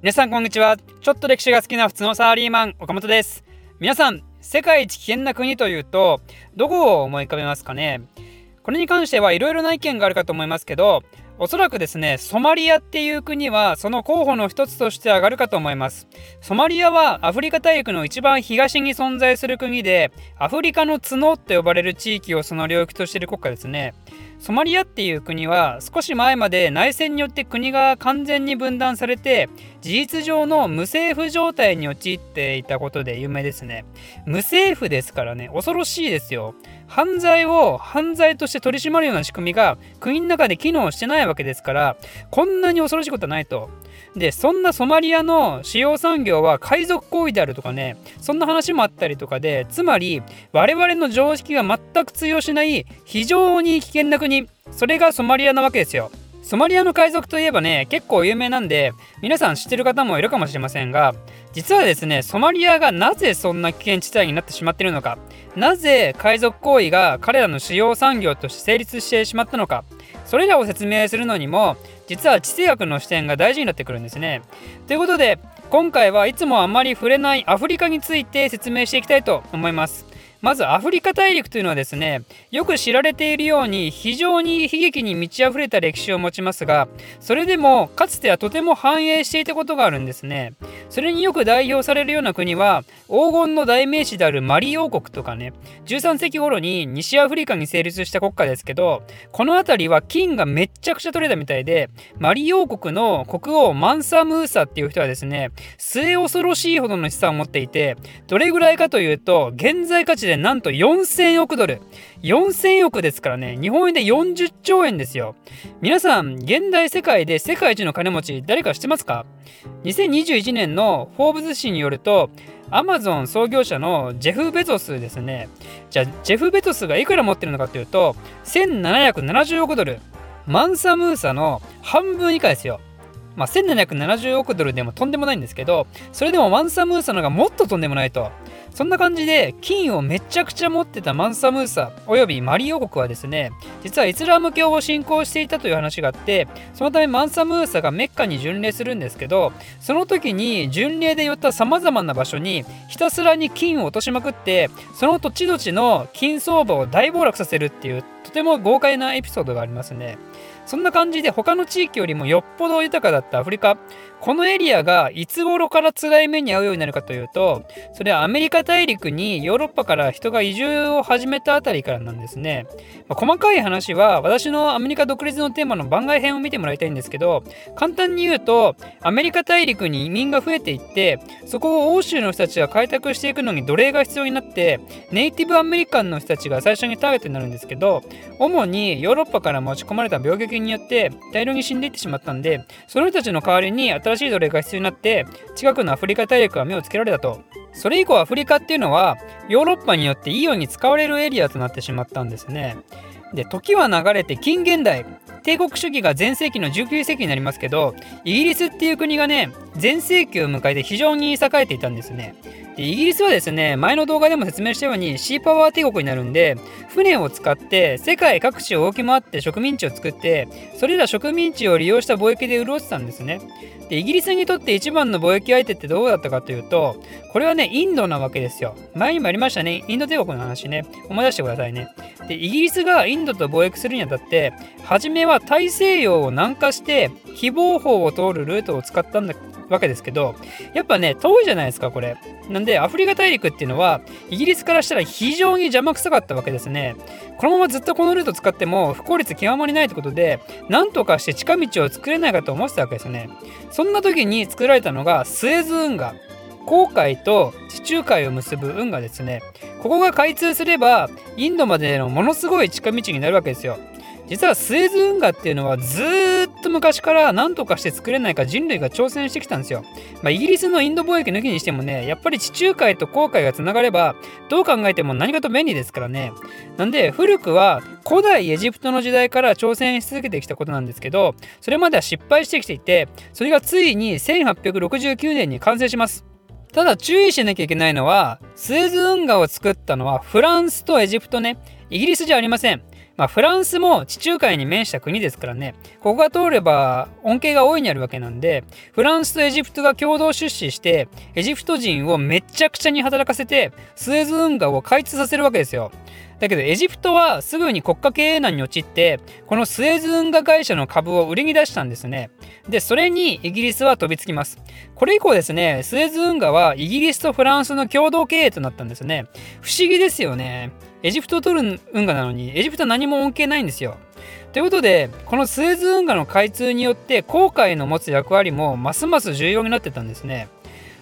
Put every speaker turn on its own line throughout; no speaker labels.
皆さんこんにちは。ちょっと歴史が好きな普通のサラリーマン岡本です。皆さん世界一危険な国というとどこを思い浮かべますかね。これに関してはいろいろな意見があるかと思いますけどおそらくですねソマリアっていう国はその候補の一つとして上がるかと思います。ソマリアはアフリカ大陸の一番東に存在する国でアフリカの角って呼ばれる地域をその領域としている国家ですね。ソマリアっていう国は少し前まで内戦によって国が完全に分断されて事実上の無政府状態に陥っていたことで有名ですね。無政府ですからね恐ろしいですよ。犯罪を犯罪として取り締まるような仕組みが国の中で機能してないわけですからこんなに恐ろしいことはないと。でそんなソマリアの主要産業は海賊行為であるとかねそんな話もあったりとかでつまり我々の常識が全く通用しない非常に危険な国それがソマリアなわけですよ。ソマリアの海賊といえばね結構有名なんで皆さん知ってる方もいるかもしれませんが実はですねソマリアがなぜそんな危険地帯になってしまっているのかなぜ海賊行為が彼らの主要産業として成立してしまったのかそれらを説明するのにも実は地政学の視点が大事になってくるんですね。ということで今回はいつもあまり触れないアフリカについて説明していきたいと思います。まずアフリカ大陸というのはですねよく知られているように非常に悲劇に満ち溢れた歴史を持ちますがそれでもかつてはとても繁栄していたことがあるんですね。それによく代表されるような国は黄金の代名詞であるマリ王国とかね13世紀頃に西アフリカに成立した国家ですけどこの辺りは金がめっちゃくちゃ取れたみたいでマリ王国の国王マンサムーサっていう人はですね末恐ろしいほどの資産を持っていてどれぐらいかというと現在価値でなんと4000億ドル。4000億ですからね、日本円で40兆円ですよ。皆さん、現代世界で世界一の金持ち、誰か知ってますか ?2021 年のフォーブズ誌によると、アマゾン創業者のジェフ・ベゾスですね。じゃあ、ジェフ・ベゾスがいくら持ってるのかというと、1770億ドル。マンサムーサの半分以下ですよ。まあ、1770億ドルでもとんでもないんですけど、それでもマンサムーサのがもっととんでもないと。そんな感じで金をめちゃくちゃ持ってたマンサムーサおよびマリ王国はですね実はイスラム教を信仰していたという話があってそのためマンサムーサがメッカに巡礼するんですけどその時に巡礼で寄ったさまざまな場所にひたすらに金を落としまくってその土地土地の金相場を大暴落させるっていうとても豪快なエピソードがありますね。そんな感じで他の地域よりもよっぽど豊かだったアフリカ。このエリアがいつ頃から辛い目に遭うようになるかというとそれはアメリカ大陸にヨーロッパから人が移住を始めたあたりからなんですね、まあ、細かい話は私のアメリカ独立のテーマの番外編を見てもらいたいんですけど簡単に言うとアメリカ大陸に移民が増えていってそこを欧州の人たちが開拓していくのに奴隷が必要になってネイティブアメリカンの人たちが最初にターゲットになるんですけど主にヨーロッパから持ち込まれた病原によって大量に死んでいってしまったんでその人たちの代わりに新しい奴隷が必要になって近くのアフリカ大陸は目をつけられたと。それ以降アフリカっていうのはヨーロッパによっていいように使われるエリアとなってしまったんですね。で時は流れて近現代帝国主義が全盛期の19世紀になりますけどイギリスっていう国がね全盛期を迎えて非常に栄えていたんですね。イギリスはですね前の動画でも説明したようにシーパワー帝国になるんで船を使って世界各地を動き回って植民地を作ってそれら植民地を利用した貿易で潤ってたんですね。でイギリスにとって一番の貿易相手ってどうだったかというとこれはねインドなわけですよ。前にもありましたね。インド帝国の話ね。思い出してくださいね。でイギリスがインドと貿易するにあたって初めは大西洋を南下して非暴法を通るルートを使ったんだわけですけどやっぱね遠いじゃないですかこれ。なんでアフリカ大陸っていうのはイギリスからしたら非常に邪魔くさかったわけですね。このままずっとこのルート使っても不効率極まりないってことで何とかして近道を作れないかと思ってたわけですね。そんな時に作られたのがスエズ運河。航海と地中海を結ぶ運河ですね。ここが開通すればインドまでのものすごい近道になるわけですよ。実はスエズ運河っていうのはずっと昔から何とかして作れないか人類が挑戦してきたんですよ。まあ、イギリスのインド貿易抜きにしてもね、やっぱり地中海と航海がつながれば、どう考えても何かと便利ですからね。なんで、古くは古代エジプトの時代から挑戦し続けてきたことなんですけど、それまでは失敗してきていて、それがついに1869年に完成します。ただ注意しなきゃいけないのは、スエズ運河を作ったのはフランスとエジプトね、イギリスじゃありません。まあ、フランスも地中海に面した国ですからねここが通れば恩恵が大いにあるわけなんでフランスとエジプトが共同出資してエジプト人をめちゃくちゃに働かせてスエズ運河を開通させるわけですよ。だけどエジプトはすぐに国家経営難に陥ってこのスエズ運河会社の株を売りに出したんですね。でそれにイギリスは飛びつきます。これ以降ですねスエズ運河はイギリスとフランスの共同経営となったんですね。不思議ですよね。エジプトを取る運河なのにエジプトは何も恩恵ないんですよ。ということでこのスエズ運河の開通によって航海の持つ役割もますます重要になってたんですね。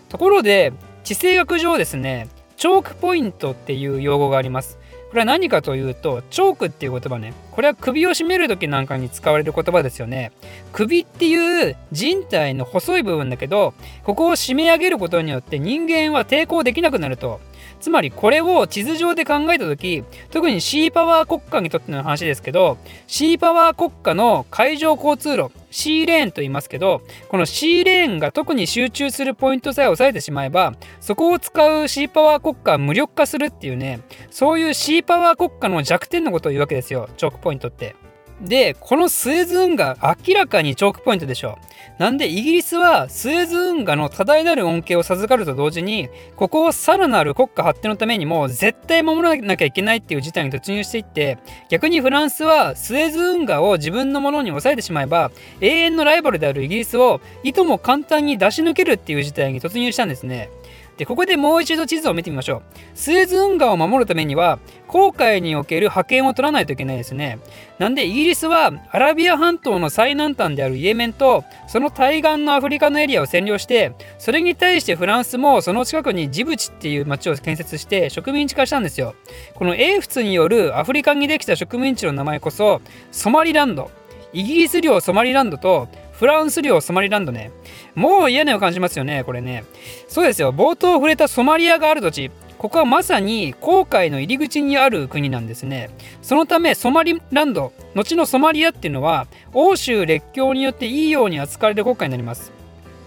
ところで地政学上ですねチョークポイントっていう用語があります。これは何かというとチョークっていう言葉ね。これは首を絞める時なんかに使われる言葉ですよね。首っていう人体の細い部分だけどここを締め上げることによって人間は抵抗できなくなると。つまりこれを地図上で考えた時特にシーパワー国家にとっての話ですけどシーパワー国家の海上交通路 C レーンと言いますけどこの C レーンが特に集中するポイントさえ押さえてしまえばそこを使う C パワー国家は無力化するっていうねそういう C パワー国家の弱点のことを言うわけですよチョークポイントって。で、このスエズ運河、明らかにチョークポイントでしょう。なんでイギリスはスエズ運河の多大なる恩恵を授かると同時に、ここをさらなる国家発展のためにも絶対守らなきゃいけないっていう事態に突入していって、逆にフランスはスエズ運河を自分のものに抑えてしまえば、永遠のライバルであるイギリスをいとも簡単に出し抜けるっていう事態に突入したんですね。で、ここでもう一度地図を見てみましょう。スエズ運河を守るためには、航海における覇権を取らないといけないですね。なんでイギリスはアラビア半島の最南端であるイエメンとその対岸のアフリカのエリアを占領してそれに対してフランスもその近くにジブチっていう町を建設して植民地化したんですよ。この英仏によるアフリカにできた植民地の名前こそソマリランド。イギリス領ソマリランドとフランス領ソマリランドね。もう嫌な予感しますよね、これね。そうですよ。冒頭触れたソマリアがある土地。ここはまさに紅海の入り口にある国なんですね。そのためソマリランド、後のソマリアっていうのは欧州列強によっていいように扱われる国家になります。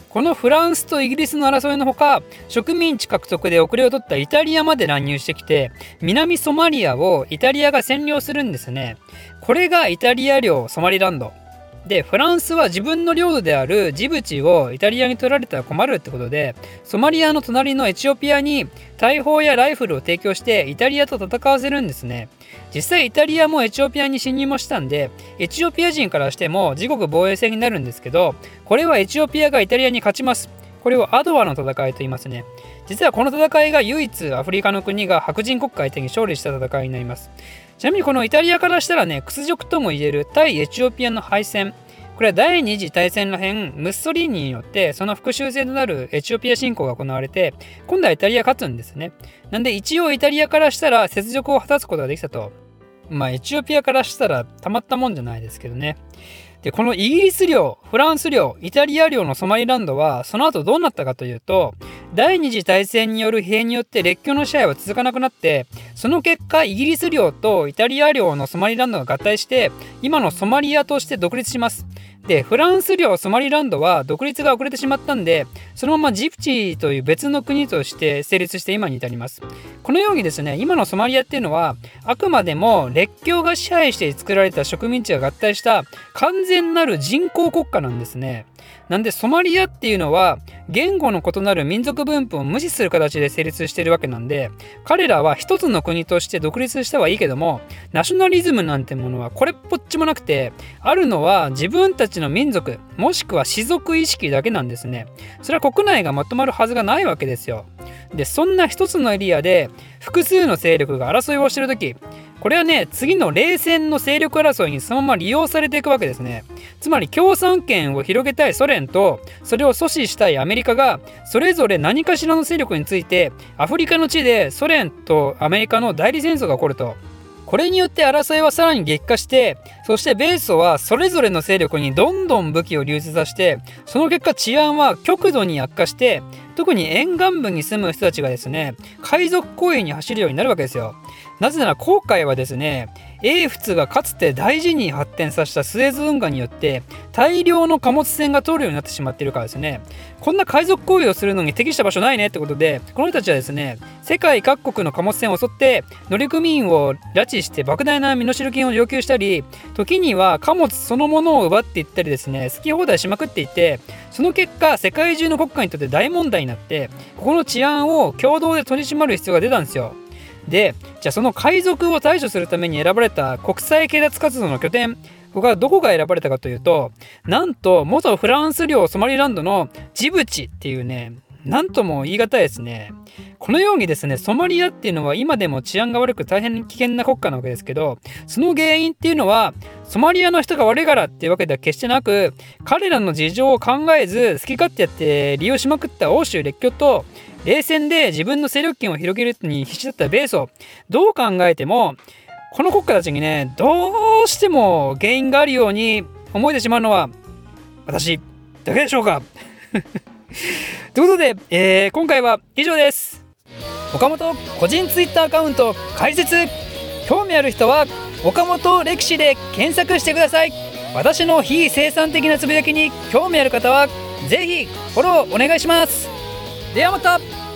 このフランスとイギリスの争いのほか植民地獲得で遅れを取ったイタリアまで乱入してきて南ソマリアをイタリアが占領するんですね。これがイタリア領ソマリランド。でフランスは自分の領土であるジブチをイタリアに取られたら困るってことでソマリアの隣のエチオピアに大砲やライフルを提供してイタリアと戦わせるんですね。実際イタリアもエチオピアに侵入もしたんでエチオピア人からしても自国防衛戦になるんですけどこれはエチオピアがイタリアに勝ちます。これをアドワの戦いと言いますね実はこの戦いが唯一アフリカの国が白人国家相手に勝利した戦いになりますちなみにこのイタリアからしたらね、屈辱とも言える対エチオピアの敗戦。これは第二次大戦らへん、ムッソリーニによってその復讐戦となるエチオピア侵攻が行われて、今度はイタリア勝つんですね。なんで一応イタリアからしたら雪辱を果たすことができたと。まあエチオピアからしたらたまったもんじゃないですけどね。で、このイギリス領、フランス領、イタリア領のソマリランドは、その後どうなったかというと、第二次大戦による疲弊によって列強の支配は続かなくなって、その結果、イギリス領とイタリア領のソマリランドが合体して、今のソマリアとして独立します。で、フランス領ソマリランドは独立が遅れてしまったんで、そのままジプチという別の国として成立して今に至ります。このようにですね、今のソマリアっていうのは、あくまでも列強が支配して作られた植民地が合体した完全なる人工国家なんですね。なんでソマリアっていうのは言語の異なる民族分布を無視する形で成立してるわけなんで彼らは一つの国として独立したはいいけどもナショナリズムなんてものはこれっぽっちもなくてあるのは自分たちの民族もしくは氏族意識だけなんですね。それは国内がまとまるはずがないわけですよ。でそんな一つのエリアで複数の勢力が争いをしてる時これはね、次の冷戦の勢力争いにそのまま利用されていくわけですね。つまり共産権を広げたいソ連と、それを阻止したいアメリカが、それぞれ何かしらの勢力について、アフリカの地でソ連とアメリカの代理戦争が起こると。これによって争いはさらに激化して、そして米ソはそれぞれの勢力にどんどん武器を流出させて、その結果治安は極度に悪化して、特に沿岸部に住む人たちがですね、海賊行為に走るようになるわけですよ。なぜなら航海はですね、英仏がかつて大事に発展させたスエズ運河によって大量の貨物船が通るようになってしまっているからですねこんな海賊行為をするのに適した場所ないねってことでこの人たちはですね世界各国の貨物船を襲って乗組員を拉致して莫大な身代金を要求したり時には貨物そのものを奪っていったりですね好き放題しまくっていてその結果世界中の国家にとって大問題になってここの治安を共同で取り締まる必要が出たんですよ。でじゃあその海賊を対処するために選ばれた国際警察活動の拠点ここはどこが選ばれたかというとなんと元フランス領ソマリランドのジブチっていうねなんとも言い難いですね。このようにですね、ソマリアっていうのは今でも治安が悪く大変危険な国家なわけですけど、その原因っていうのは、ソマリアの人が悪いからっていうわけでは決してなく、彼らの事情を考えず、好き勝手やって利用しまくった欧州列強と、冷戦で自分の勢力圏を広げるに必死だった米ソ、どう考えても、この国家たちにね、どうしても原因があるように思えてしまうのは、私だけでしょうか？ということで、えー、今回は以上です。岡本個人ツイッターアカウント開設。興味ある人は岡本歴史で検索してください。私の非生産的なつぶやきに興味ある方はぜひフォローお願いします。ではまた。